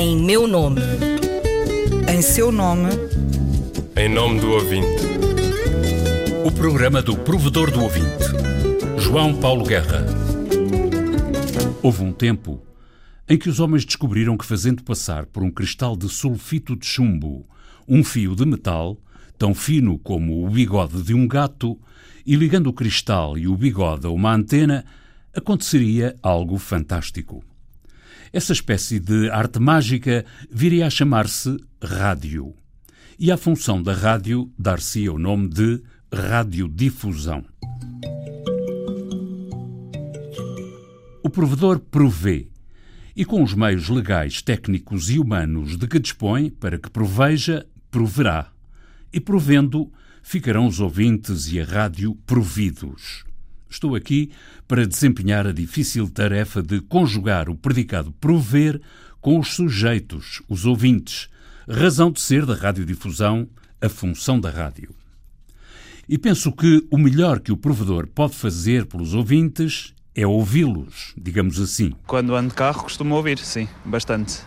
Em meu nome. Em seu nome. Em nome do ouvinte. O programa do provedor do ouvinte. João Paulo Guerra. Houve um tempo em que os homens descobriram que, fazendo passar por um cristal de sulfito de chumbo um fio de metal, tão fino como o bigode de um gato, e ligando o cristal e o bigode a uma antena, aconteceria algo fantástico. Essa espécie de arte mágica viria a chamar-se rádio. E à função da rádio dar-se o nome de radiodifusão. O provedor provê, e com os meios legais, técnicos e humanos de que dispõe para que proveja, proverá. E provendo, ficarão os ouvintes e a rádio providos. Estou aqui para desempenhar a difícil tarefa de conjugar o predicado prover com os sujeitos, os ouvintes, razão de ser da radiodifusão, a função da rádio. E penso que o melhor que o provedor pode fazer pelos ouvintes é ouvi-los, digamos assim. Quando ando de carro, costumo ouvir, sim, bastante.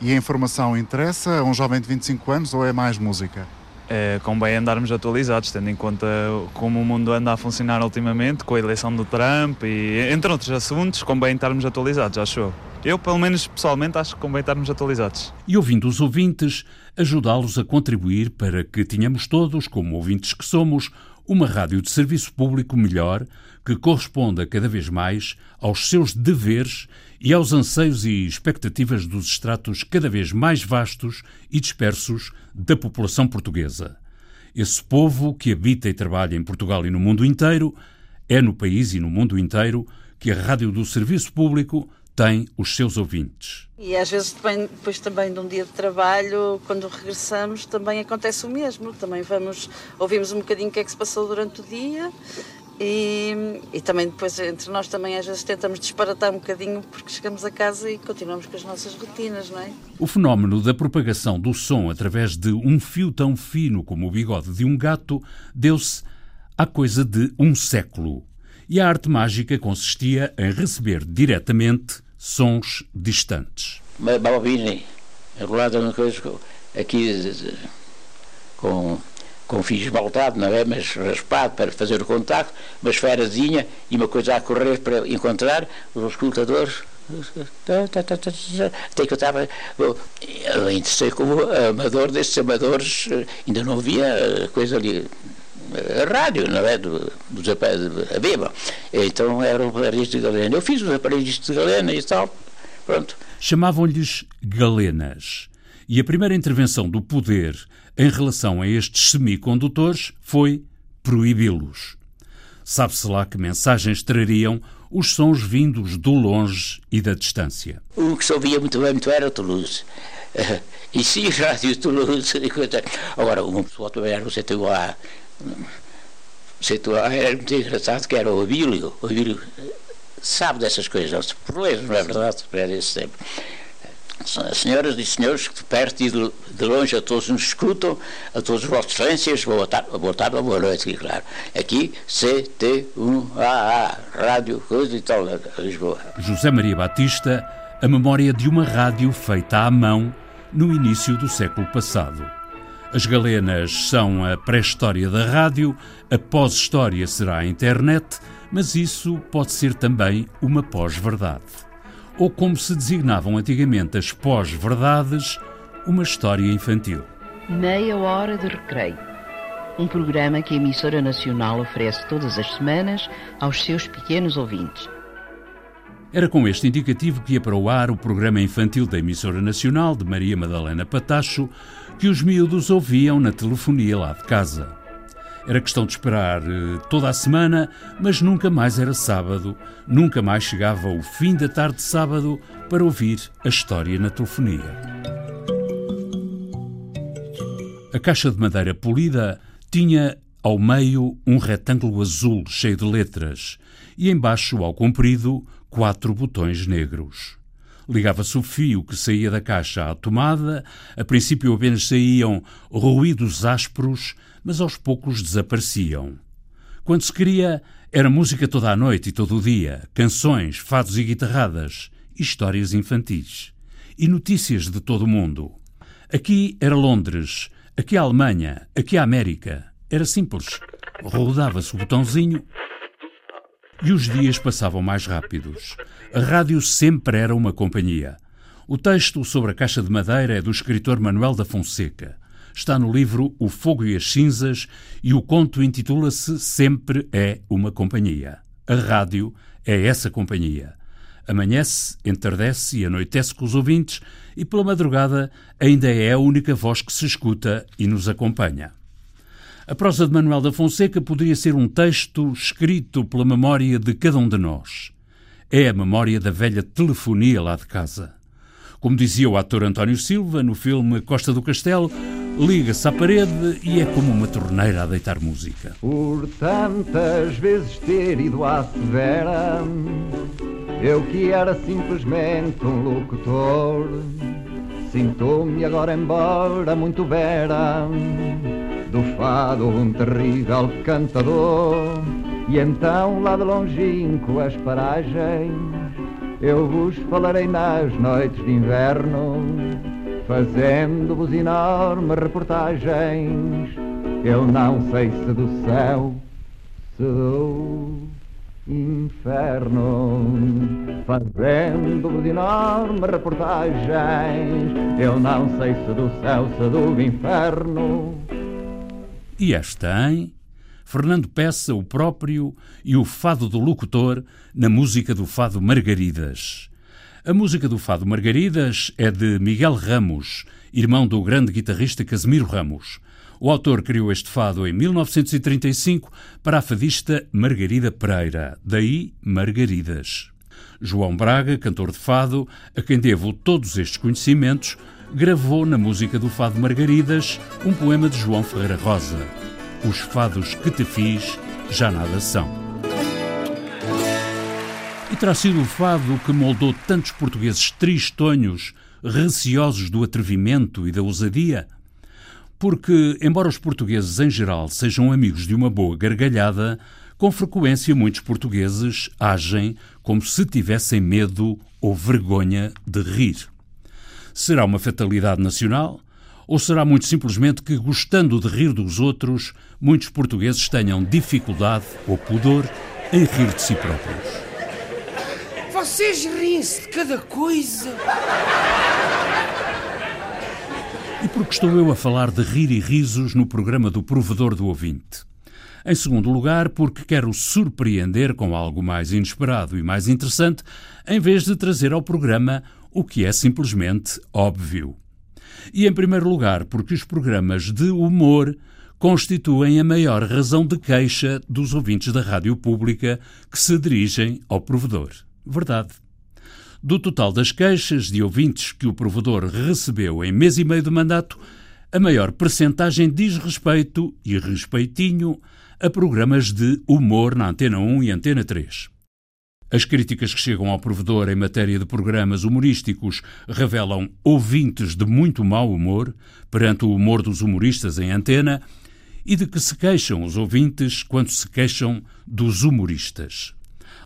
E a informação interessa a um jovem de 25 anos ou é mais música? É, convém andarmos atualizados, tendo em conta como o mundo anda a funcionar ultimamente, com a eleição do Trump e entre outros assuntos, convém estarmos atualizados, acho eu. Eu, pelo menos pessoalmente, acho que convém estarmos atualizados. E ouvindo os ouvintes, ajudá-los a contribuir para que tenhamos todos, como ouvintes que somos, uma rádio de serviço público melhor, que corresponda cada vez mais aos seus deveres e aos anseios e expectativas dos estratos cada vez mais vastos e dispersos da população portuguesa. Esse povo que habita e trabalha em Portugal e no mundo inteiro, é no país e no mundo inteiro que a rádio do serviço público tem os seus ouvintes. E às vezes depois também de um dia de trabalho, quando regressamos, também acontece o mesmo. Também vamos, ouvimos um bocadinho o que é que se passou durante o dia e, e, também depois entre nós também às vezes tentamos disparatar um bocadinho porque chegamos a casa e continuamos com as nossas rotinas, não é? O fenómeno da propagação do som através de um fio tão fino como o bigode de um gato deu-se há coisa de um século. E a arte mágica consistia em receber diretamente sons distantes. Uma bobina enrolada uma coisa aqui com com fio esmaltado, não é? Mas raspado para fazer o contacto, uma esferazinha e uma coisa a correr para encontrar os escutadores. Até que eu estava, de ser como amador desses amadores, ainda não havia coisa ali, a rádio, não é? Do, dos aparelhos a beba. Então eram aparelhos de galena. Eu fiz os aparelhos de galena e tal, pronto. Chamavam-lhes galenas. E a primeira intervenção do poder em relação a estes semicondutores foi proibi-los. Sabe-se lá que mensagens trariam os sons vindos do longe e da distância. O que se ouvia muito bem muito era Toulouse. E sim, rádio Toulouse. Agora, uma pessoa também era o CTUA. O CTUA era muito engraçado, que era o Abílio. O Abílio sabe dessas coisas, por ler, não é verdade? Era esse tempo. Senhoras e senhores de perto e de, longe, a todos nos escutam, a todos os vossos excelências, boa tarde, boa tarde ou boa noite, claro. Aqui, CT1AA, Rádio Coisa e tal, Lisboa. José Maria Batista, a memória de uma rádio feita à mão no início do século passado. As galenas são a pré-história da rádio, a pós-história será a internet, mas isso pode ser também uma pós-verdade ou como se designavam antigamente as pós-verdades, uma história infantil. Meia hora de recreio. Um programa que a emissora nacional oferece todas as semanas aos seus pequenos ouvintes. Era com este indicativo que ia para o ar o programa infantil da emissora nacional de Maria Madalena Patacho, que os miúdos ouviam na telefonia lá de casa. Era questão de esperar eh, toda a semana, mas nunca mais era sábado, nunca mais chegava o fim da tarde de sábado para ouvir a história na telefonia. A caixa de madeira polida tinha ao meio um retângulo azul cheio de letras e embaixo, ao comprido, quatro botões negros. Ligava-se o fio que saía da caixa à tomada, a princípio apenas saíam ruídos ásperos mas aos poucos desapareciam. Quando se queria, era música toda a noite e todo o dia, canções, fados e guitarradas, histórias infantis. e notícias de todo o mundo. Aqui era Londres, aqui a Alemanha, aqui a América. Era simples. Rodava-se o botãozinho e os dias passavam mais rápidos. A rádio sempre era uma companhia. O texto sobre a caixa de madeira é do escritor Manuel da Fonseca. Está no livro O Fogo e as Cinzas e o conto intitula-se Sempre é uma companhia. A rádio é essa companhia. Amanhece, entardece e anoitece com os ouvintes e pela madrugada ainda é a única voz que se escuta e nos acompanha. A prosa de Manuel da Fonseca poderia ser um texto escrito pela memória de cada um de nós. É a memória da velha telefonia lá de casa. Como dizia o ator António Silva no filme Costa do Castelo, liga-se à parede e é como uma torneira a deitar música. Por tantas vezes ter ido à severa, eu que era simplesmente um locutor, sinto-me agora embora muito vera, do fado um terrível cantador, e então lá de longínquo as paragens, eu vos falarei nas noites de inverno, fazendo-vos enormes reportagens. Eu não sei se do céu, se do inferno, fazendo-vos enormes reportagens. Eu não sei se do céu, se do inferno. E esta, hein? Fernando Peça, o próprio, e o fado do locutor na música do fado Margaridas. A música do fado Margaridas é de Miguel Ramos, irmão do grande guitarrista Casimiro Ramos. O autor criou este fado em 1935 para a fadista Margarida Pereira, daí Margaridas. João Braga, cantor de fado, a quem devo todos estes conhecimentos, gravou na música do fado Margaridas um poema de João Ferreira Rosa. Os fados que te fiz já nada são. E terá sido o fado que moldou tantos portugueses tristonhos, receosos do atrevimento e da ousadia? Porque, embora os portugueses em geral sejam amigos de uma boa gargalhada, com frequência muitos portugueses agem como se tivessem medo ou vergonha de rir. Será uma fatalidade nacional? Ou será muito simplesmente que, gostando de rir dos outros, muitos portugueses tenham dificuldade ou pudor em rir de si próprios? Vocês riem-se de cada coisa. E por que estou eu a falar de rir e risos no programa do Provedor do Ouvinte? Em segundo lugar, porque quero surpreender com algo mais inesperado e mais interessante, em vez de trazer ao programa o que é simplesmente óbvio. E em primeiro lugar, porque os programas de humor constituem a maior razão de queixa dos ouvintes da rádio pública que se dirigem ao provedor. Verdade. Do total das queixas de ouvintes que o provedor recebeu em mês e meio de mandato, a maior percentagem diz respeito e respeitinho a programas de humor na Antena 1 e Antena 3. As críticas que chegam ao provedor em matéria de programas humorísticos revelam ouvintes de muito mau humor perante o humor dos humoristas em antena e de que se queixam os ouvintes quando se queixam dos humoristas.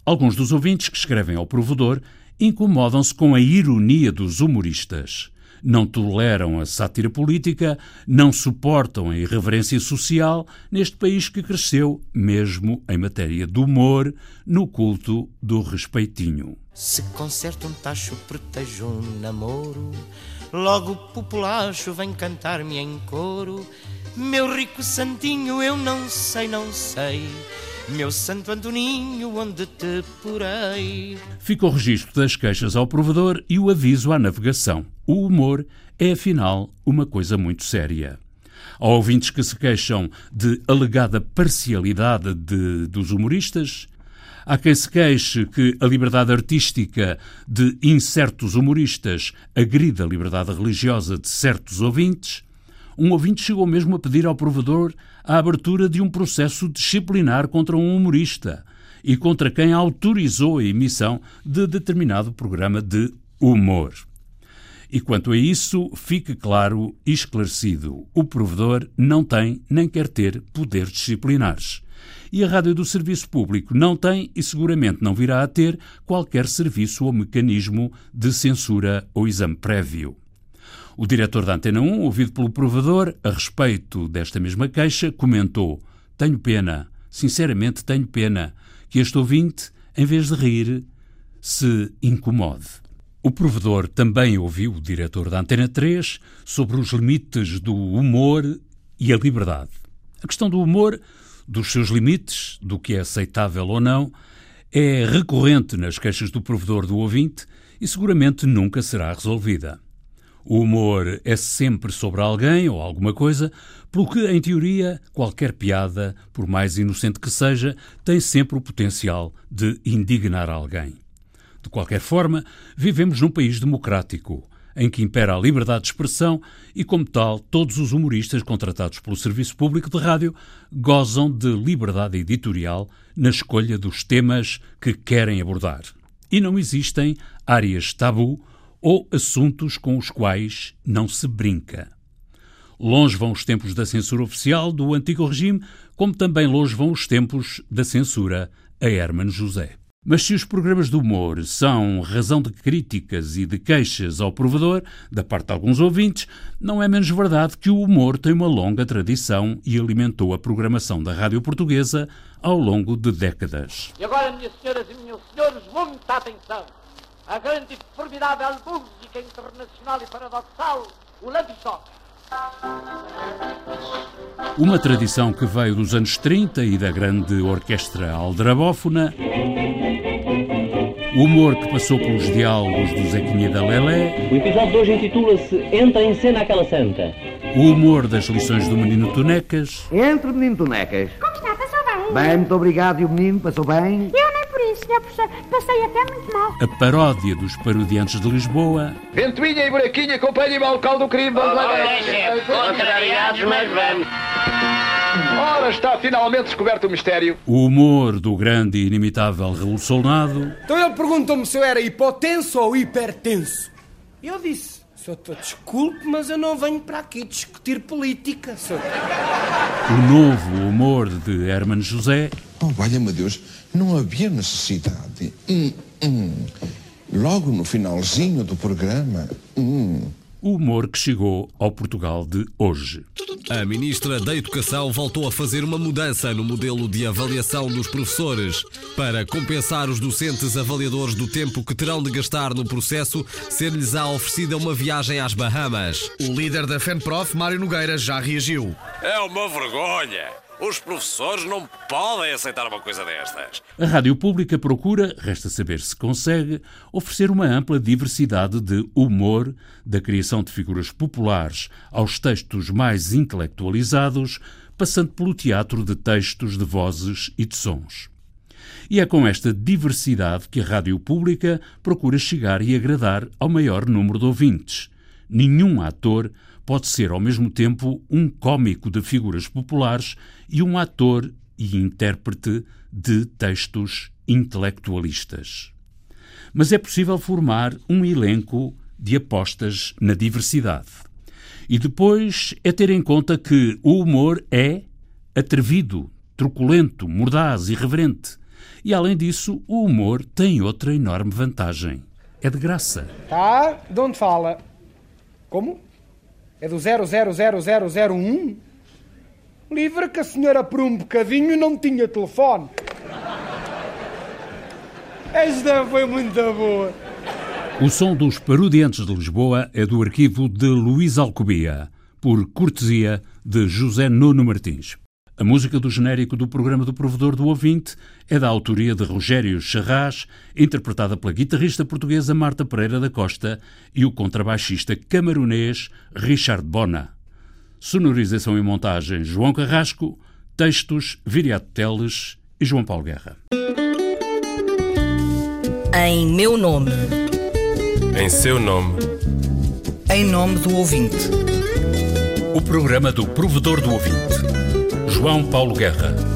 Alguns dos ouvintes que escrevem ao provedor incomodam-se com a ironia dos humoristas. Não toleram a sátira política, não suportam a irreverência social neste país que cresceu, mesmo em matéria de humor, no culto do respeitinho. Se conserta um tacho, protejo um namoro. Logo o populacho vem cantar-me em coro. Meu rico santinho, eu não sei, não sei. Meu santo Antoninho, onde te porei? Fica o registro das queixas ao provedor e o aviso à navegação. O humor é, afinal, uma coisa muito séria. Há ouvintes que se queixam de alegada parcialidade de, dos humoristas. Há quem se queixe que a liberdade artística de incertos humoristas agride a liberdade religiosa de certos ouvintes. Um ouvinte chegou mesmo a pedir ao provedor a abertura de um processo disciplinar contra um humorista e contra quem autorizou a emissão de determinado programa de humor. E quanto a isso, fique claro e esclarecido: o provedor não tem nem quer ter poderes disciplinares. E a Rádio do Serviço Público não tem e seguramente não virá a ter qualquer serviço ou mecanismo de censura ou exame prévio. O diretor da Antena 1, ouvido pelo provedor, a respeito desta mesma queixa, comentou: Tenho pena, sinceramente tenho pena, que este ouvinte, em vez de rir, se incomode. O provedor também ouviu o diretor da Antena 3 sobre os limites do humor e a liberdade. A questão do humor, dos seus limites, do que é aceitável ou não, é recorrente nas queixas do provedor do ouvinte e seguramente nunca será resolvida. O humor é sempre sobre alguém ou alguma coisa, pelo que, em teoria, qualquer piada, por mais inocente que seja, tem sempre o potencial de indignar alguém. De qualquer forma, vivemos num país democrático, em que impera a liberdade de expressão e, como tal, todos os humoristas contratados pelo Serviço Público de Rádio gozam de liberdade editorial na escolha dos temas que querem abordar. E não existem áreas tabu ou assuntos com os quais não se brinca. Longe vão os tempos da censura oficial do antigo regime, como também longe vão os tempos da censura a Hermano José. Mas se os programas de humor são razão de críticas e de queixas ao provedor, da parte de alguns ouvintes, não é menos verdade que o humor tem uma longa tradição e alimentou a programação da rádio portuguesa ao longo de décadas. E agora, minhas senhoras e meus senhores, muita atenção! A grande e formidável música internacional e paradoxal, o Love Uma tradição que veio dos anos 30 e da grande orquestra aldrabófona o humor que passou pelos diálogos do Zequinha da Lelé. O episódio de hoje intitula-se Entra em Cena aquela Santa. O humor das lições do Menino Tonecas. Entre, Menino Tonecas. Como está? Passou bem? Bem, muito obrigado. E o menino passou bem? Eu senhor professor. Passei até muito mal. A paródia dos parodiantes de Lisboa. Ventoinha e buraquinha, acompanhe-me ao local do crime. Vamos lá. Contrariados, mas vamos. Ora, está finalmente descoberto o mistério. O humor do grande e inimitável revolucionado. Então ele perguntou-me se eu era hipotenso ou hipertenso. E eu disse, Soutor, desculpe, mas eu não venho para aqui discutir política, Soutor. O novo humor de Hermano José. Oh, valha-me Deus, não havia necessidade. Hum, hum. Logo no finalzinho do programa. Hum o humor que chegou ao Portugal de hoje. A Ministra da Educação voltou a fazer uma mudança no modelo de avaliação dos professores. Para compensar os docentes avaliadores do tempo que terão de gastar no processo, ser-lhes-á oferecida uma viagem às Bahamas. O líder da FENPROF, Mário Nogueira, já reagiu. É uma vergonha! Os professores não podem aceitar uma coisa destas. A Rádio Pública procura, resta saber se consegue, oferecer uma ampla diversidade de humor, da criação de figuras populares aos textos mais intelectualizados, passando pelo teatro de textos, de vozes e de sons. E é com esta diversidade que a Rádio Pública procura chegar e agradar ao maior número de ouvintes. Nenhum ator pode ser ao mesmo tempo um cômico de figuras populares e um ator e intérprete de textos intelectualistas. Mas é possível formar um elenco de apostas na diversidade. E depois é ter em conta que o humor é atrevido, truculento, mordaz, irreverente. E além disso, o humor tem outra enorme vantagem. É de graça. Tá? De onde fala? Como? É do 000001? Livre que a senhora por um bocadinho não tinha telefone. Esta foi muito boa. O som dos Parodiantes de Lisboa é do arquivo de Luís Alcobia, por cortesia de José Nuno Martins. A música do genérico do programa do Provedor do Ouvinte é da autoria de Rogério Charras, interpretada pela guitarrista portuguesa Marta Pereira da Costa e o contrabaixista camarunês Richard Bona. Sonorização e montagem João Carrasco, textos Viriato Teles e João Paulo Guerra. Em meu nome. Em seu nome. Em nome do ouvinte. O programa do Provedor do Ouvinte. João Paulo Guerra.